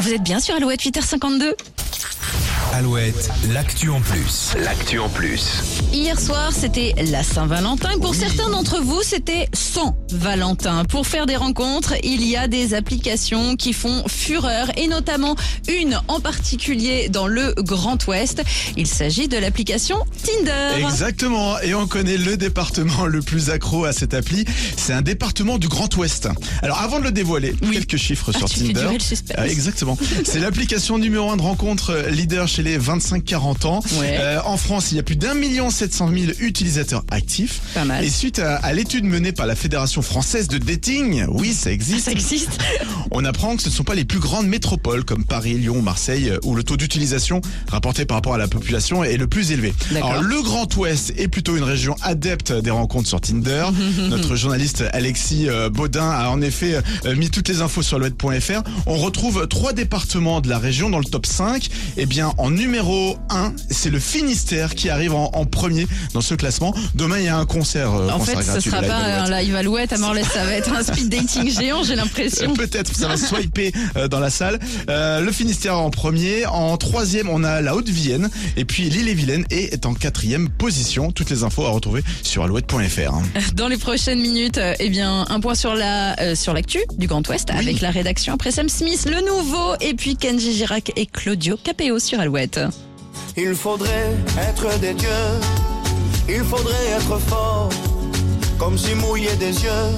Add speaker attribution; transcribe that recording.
Speaker 1: Vous êtes bien sur Alouette 8h52
Speaker 2: Alouette, l'actu en plus. L'actu en plus.
Speaker 1: Hier soir, c'était la Saint-Valentin. Pour certains d'entre vous, c'était sans Valentin. Pour faire des rencontres, il y a des applications qui font fureur et notamment une en particulier dans le Grand Ouest. Il s'agit de l'application Tinder.
Speaker 3: Exactement, et on connaît le département le plus accro à cette appli, c'est un département du Grand Ouest. Alors avant de le dévoiler,
Speaker 1: Oui.
Speaker 3: quelques chiffres
Speaker 1: Ah,
Speaker 3: sur
Speaker 1: tu fais
Speaker 3: Tinder.
Speaker 1: durer le suspense.
Speaker 3: Ah, exactement. c'est l'application numéro un de rencontre euh, leader chez les 25-40 ans.
Speaker 1: Ouais.
Speaker 3: Euh, en France, il y a plus d'un million sept cent mille utilisateurs actifs.
Speaker 1: Pas mal.
Speaker 3: Et suite à, à l'étude menée par la Fédération française de dating, oui, ça existe.
Speaker 1: Ça existe
Speaker 3: On apprend que ce ne sont pas les plus grandes métropoles comme Paris, Lyon, Marseille, euh, où le taux d'utilisation rapporté par rapport à la population est le plus élevé. Alors le Grand Ouest est plutôt une région adepte des rencontres sur Tinder. Notre journaliste Alexis euh, Baudin a en effet mis toutes les infos sur l'ouest.fr. On retrouve trois départements de la région dans le top 5. Eh bien, en numéro 1, c'est le Finistère qui arrive en, en premier dans ce classement. Demain, il y a un concert. euh,
Speaker 1: En
Speaker 3: concert
Speaker 1: fait, ce sera pas
Speaker 3: Alouette.
Speaker 1: un live Alouette à Morlaix, ça va être un speed dating géant, j'ai l'impression.
Speaker 3: Peut-être, ça va swiper euh, dans la salle. Euh, le Finistère en premier. En troisième, on a la Haute-Vienne. Et puis l'île-et-Vilaine est en quatrième position. Toutes les infos à retrouver sur alouette.fr. hein.
Speaker 1: Dans les prochaines minutes, eh bien, un point sur la sur l'actu du Grand Ouest avec la rédaction après Sam Smith, le nouveau, et puis Kenji Girac et Claudio Capéo sur Alouette.
Speaker 4: Il faudrait être des dieux, il faudrait être fort, comme si mouiller des yeux